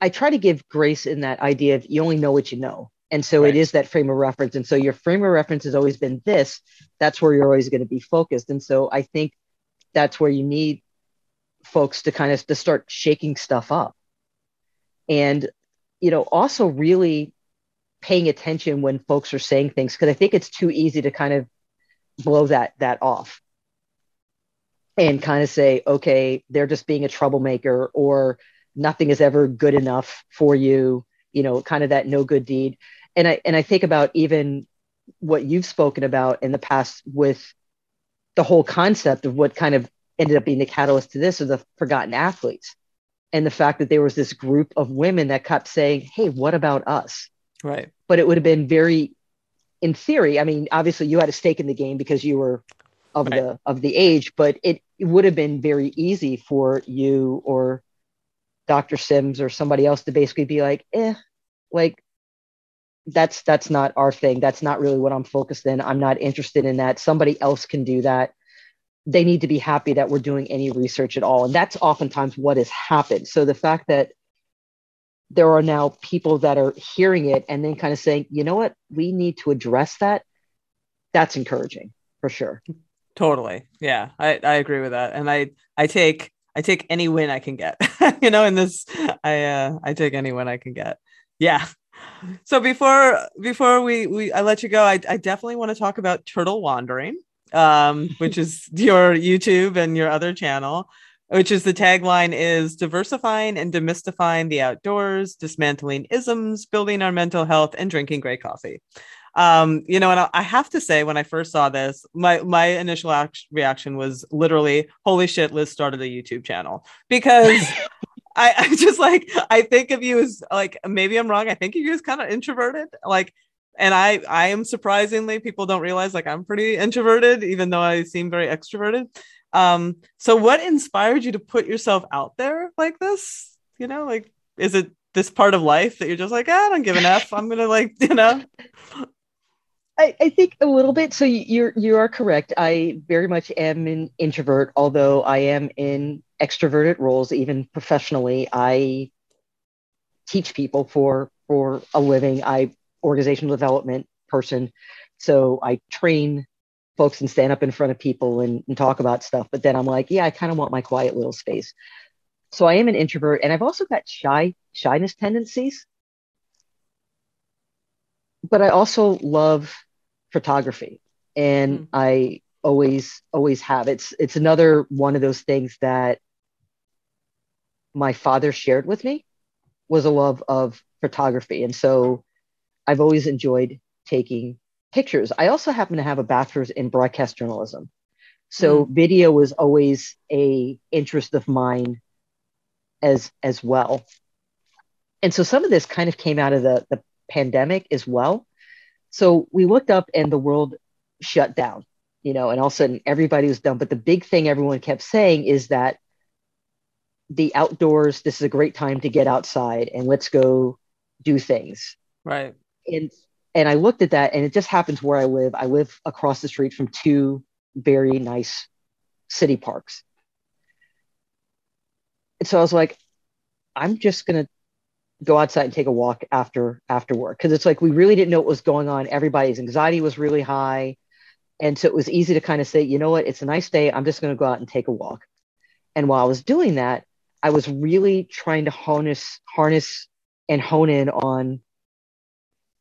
I try to give grace in that idea of you only know what you know. And so right. it is that frame of reference. And so your frame of reference has always been this. That's where you're always going to be focused. And so I think that's where you need folks to kind of to start shaking stuff up. And you know, also really paying attention when folks are saying things because I think it's too easy to kind of blow that that off. And kind of say, okay, they're just being a troublemaker or nothing is ever good enough for you you know kind of that no good deed. And i and i think about even what you've spoken about in the past with the whole concept of what kind of ended up being the catalyst to this of the forgotten athletes. And the fact that there was this group of women that kept saying hey what about us right but it would have been very in theory i mean obviously you had a stake in the game because you were of right. the of the age but it, it would have been very easy for you or Dr. Sims or somebody else to basically be like, eh, like that's that's not our thing. That's not really what I'm focused in. I'm not interested in that. Somebody else can do that. They need to be happy that we're doing any research at all. And that's oftentimes what has happened. So the fact that there are now people that are hearing it and then kind of saying, you know what, we need to address that. That's encouraging for sure. Totally. Yeah, I, I agree with that. And I I take I take any win I can get. you know, in this, I uh, I take any win I can get. Yeah. So before before we we I let you go, I, I definitely want to talk about Turtle Wandering, um, which is your YouTube and your other channel which is the tagline is diversifying and demystifying the outdoors, dismantling isms, building our mental health, and drinking great coffee. Um, you know, and I have to say, when I first saw this, my my initial act- reaction was literally, "Holy shit!" Liz started a YouTube channel because I, I just like I think of you as like maybe I'm wrong. I think of you as kind of introverted, like and I I am surprisingly people don't realize like I'm pretty introverted even though I seem very extroverted. Um so what inspired you to put yourself out there like this? You know, like is it this part of life that you're just like, ah, I don't give an F. I'm gonna like, you know. I, I think a little bit. So you're you are correct. I very much am an introvert, although I am in extroverted roles, even professionally. I teach people for for a living. I organizational development person, so I train folks and stand up in front of people and, and talk about stuff. But then I'm like, yeah, I kind of want my quiet little space. So I am an introvert, and I've also got shy shyness tendencies. But I also love photography and mm. I always always have. It's it's another one of those things that my father shared with me was a love of photography. And so I've always enjoyed taking pictures. I also happen to have a bachelor's in broadcast journalism. So mm. video was always a interest of mine as as well. And so some of this kind of came out of the, the pandemic as well. So we looked up and the world shut down, you know, and all of a sudden everybody was done. But the big thing everyone kept saying is that the outdoors, this is a great time to get outside and let's go do things. Right. And And I looked at that, and it just happens where I live. I live across the street from two very nice city parks. And so I was like, I'm just gonna go outside and take a walk after after work because it's like we really didn't know what was going on. Everybody's anxiety was really high, and so it was easy to kind of say, you know what, it's a nice day. I'm just gonna go out and take a walk. And while I was doing that, I was really trying to harness harness and hone in on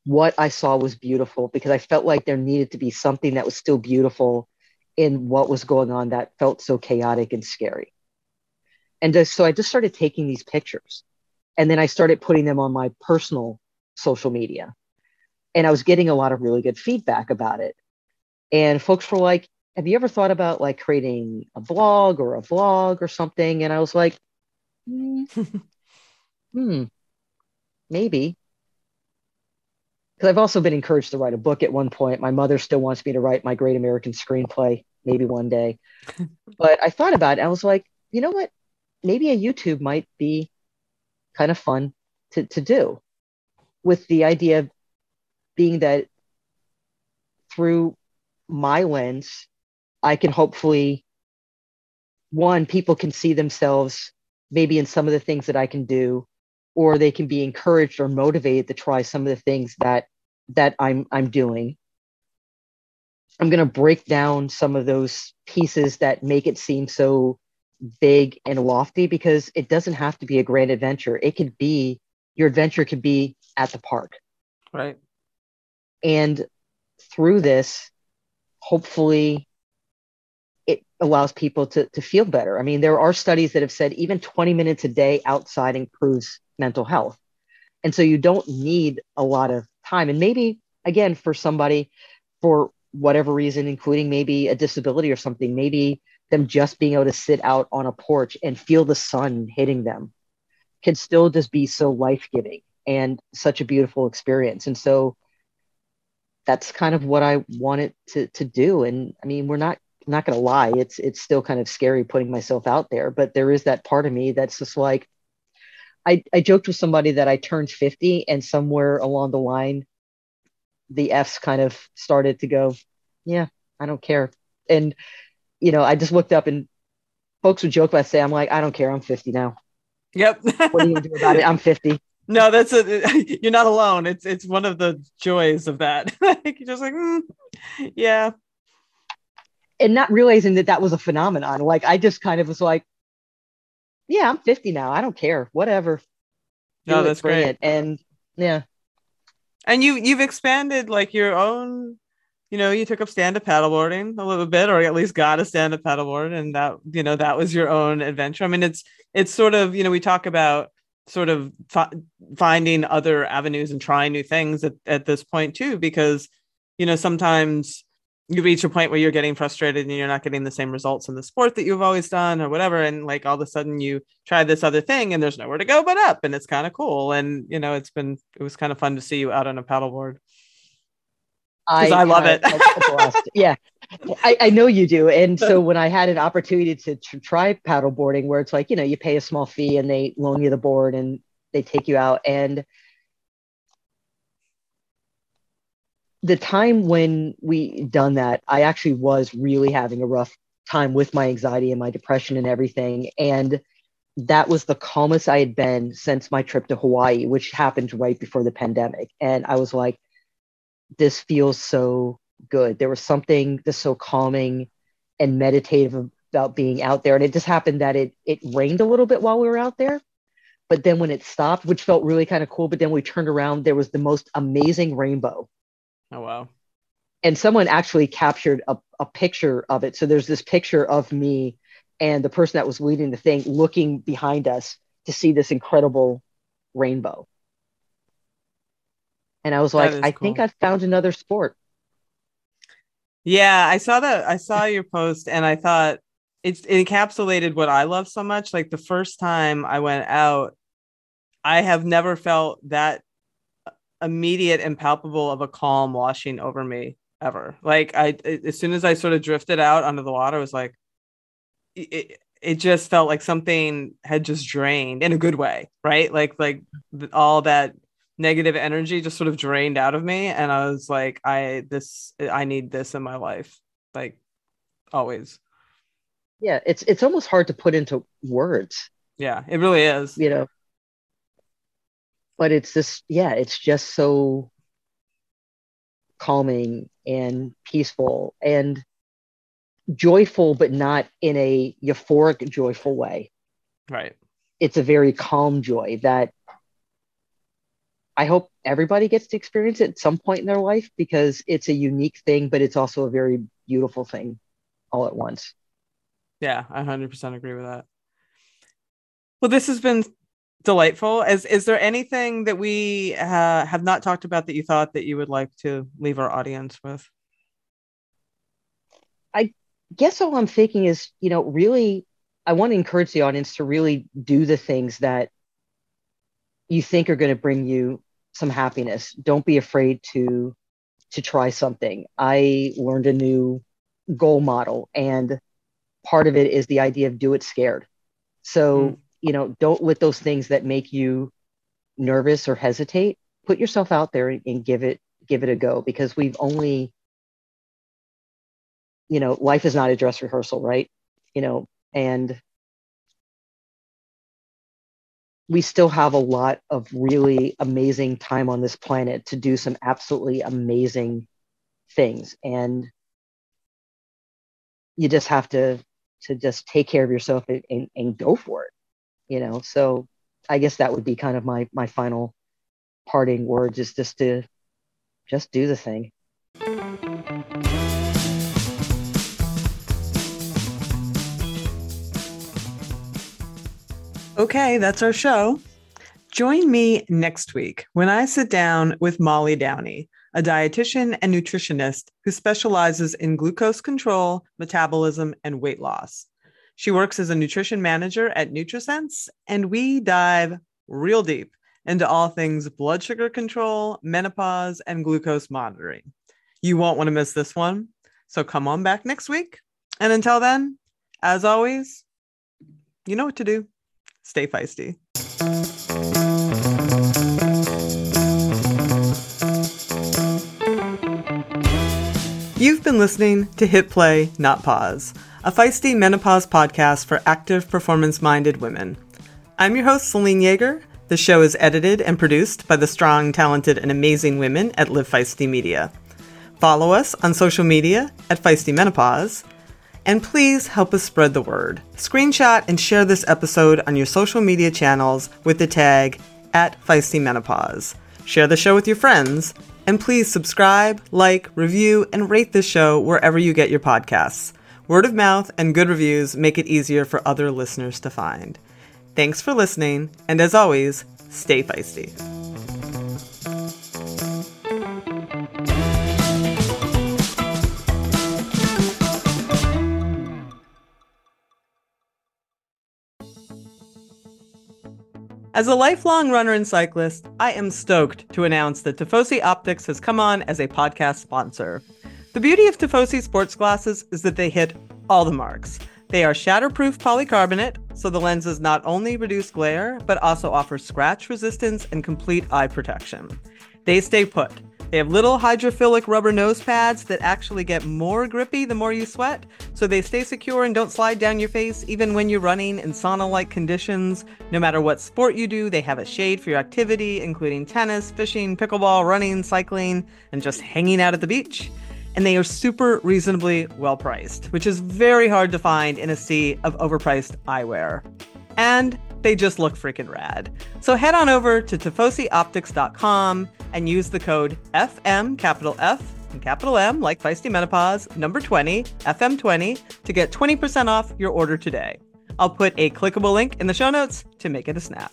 what I saw was beautiful because I felt like there needed to be something that was still beautiful in what was going on that felt so chaotic and scary. And so I just started taking these pictures and then I started putting them on my personal social media. And I was getting a lot of really good feedback about it. And folks were like, Have you ever thought about like creating a blog or a vlog or something? And I was like, Hmm, hmm maybe. Because I've also been encouraged to write a book at one point. My mother still wants me to write my great American screenplay, maybe one day. but I thought about it. I was like, you know what? Maybe a YouTube might be kind of fun to, to do with the idea being that through my lens, I can hopefully, one, people can see themselves maybe in some of the things that I can do, or they can be encouraged or motivated to try some of the things that that I'm I'm doing. I'm going to break down some of those pieces that make it seem so big and lofty because it doesn't have to be a grand adventure. It could be your adventure could be at the park. Right. And through this, hopefully it allows people to, to feel better. I mean, there are studies that have said even 20 minutes a day outside improves mental health. And so you don't need a lot of time. And maybe, again, for somebody, for whatever reason, including maybe a disability or something, maybe them just being able to sit out on a porch and feel the sun hitting them can still just be so life giving and such a beautiful experience. And so that's kind of what I wanted to to do. And I mean, we're not not gonna lie, it's it's still kind of scary putting myself out there, but there is that part of me that's just like I, I joked with somebody that I turned 50 and somewhere along the line the F's kind of started to go, yeah, I don't care. And you know, I just looked up and folks would joke by say, I'm like, I don't care. I'm 50 now. Yep. what do you do about it? I'm 50. No, that's a, you're not alone. It's, it's one of the joys of that. Like you're just like, mm, yeah. And not realizing that that was a phenomenon. Like, I just kind of was like, yeah, I'm 50 now. I don't care. Whatever. No, that's great. It. And yeah. And you, you've expanded like your own you know, you took up stand up paddleboarding a little bit, or at least got a stand up paddleboard, and that you know that was your own adventure. I mean, it's it's sort of you know we talk about sort of fi- finding other avenues and trying new things at, at this point too, because you know sometimes you reach a point where you're getting frustrated and you're not getting the same results in the sport that you've always done or whatever and like all of a sudden you try this other thing and there's nowhere to go but up and it's kind of cool and you know it's been it was kind of fun to see you out on a paddleboard I, I love it. yeah, I, I, know you do. And so when I had an opportunity to, to try paddleboarding, where it's like you know you pay a small fee and they loan you the board and they take you out, and the time when we done that, I actually was really having a rough time with my anxiety and my depression and everything, and that was the calmest I had been since my trip to Hawaii, which happened right before the pandemic. And I was like, this feels so good. There was something just so calming and meditative about being out there. And it just happened that it it rained a little bit while we were out there. But then when it stopped, which felt really kind of cool, but then we turned around, there was the most amazing rainbow. Oh wow. And someone actually captured a, a picture of it. So there's this picture of me and the person that was leading the thing looking behind us to see this incredible rainbow. And I was like, I cool. think I found another sport. Yeah, I saw that. I saw your post and I thought it's it encapsulated what I love so much. Like the first time I went out, I have never felt that immediate and palpable of a calm washing over me ever. Like I, as soon as I sort of drifted out under the water, I was like, it, it just felt like something had just drained in a good way, right? Like, like all that negative energy just sort of drained out of me and I was like I this I need this in my life like always. Yeah, it's it's almost hard to put into words. Yeah, it really is. You know. But it's just yeah, it's just so calming and peaceful and joyful but not in a euphoric joyful way. Right. It's a very calm joy that I hope everybody gets to experience it at some point in their life because it's a unique thing, but it's also a very beautiful thing all at once. Yeah, I 100% agree with that. Well, this has been delightful. Is is there anything that we uh, have not talked about that you thought that you would like to leave our audience with? I guess all I'm thinking is, you know, really, I want to encourage the audience to really do the things that you think are going to bring you some happiness. Don't be afraid to to try something. I learned a new goal model and part of it is the idea of do it scared. So, mm. You know, don't let those things that make you nervous or hesitate, put yourself out there and give it give it a go because we've only you know, life is not a dress rehearsal, right? You know, and we still have a lot of really amazing time on this planet to do some absolutely amazing things and you just have to to just take care of yourself and, and, and go for it you know so i guess that would be kind of my my final parting words is just to just do the thing Okay, that's our show. Join me next week when I sit down with Molly Downey, a dietitian and nutritionist who specializes in glucose control, metabolism, and weight loss. She works as a nutrition manager at NutriSense, and we dive real deep into all things blood sugar control, menopause, and glucose monitoring. You won't want to miss this one. So come on back next week. And until then, as always, you know what to do stay feisty. You've been listening to Hit Play, Not Pause, a feisty menopause podcast for active, performance minded women. I'm your host, Selene Yeager. The show is edited and produced by the strong, talented, and amazing women at Live Feisty Media. Follow us on social media at Feisty Menopause and please help us spread the word. Screenshot and share this episode on your social media channels with the tag at Feisty Menopause. Share the show with your friends. And please subscribe, like, review, and rate this show wherever you get your podcasts. Word of mouth and good reviews make it easier for other listeners to find. Thanks for listening, and as always, stay feisty. As a lifelong runner and cyclist, I am stoked to announce that Tifosi Optics has come on as a podcast sponsor. The beauty of Tifosi sports glasses is that they hit all the marks. They are shatterproof polycarbonate, so the lenses not only reduce glare, but also offer scratch resistance and complete eye protection. They stay put. They have little hydrophilic rubber nose pads that actually get more grippy the more you sweat, so they stay secure and don't slide down your face even when you're running in sauna like conditions. No matter what sport you do, they have a shade for your activity, including tennis, fishing, pickleball, running, cycling, and just hanging out at the beach. And they are super reasonably well priced, which is very hard to find in a sea of overpriced eyewear. And they just look freaking rad. So head on over to tifosioptics.com and use the code FM, capital F and capital M, like Feisty Menopause, number 20, FM20, to get 20% off your order today. I'll put a clickable link in the show notes to make it a snap.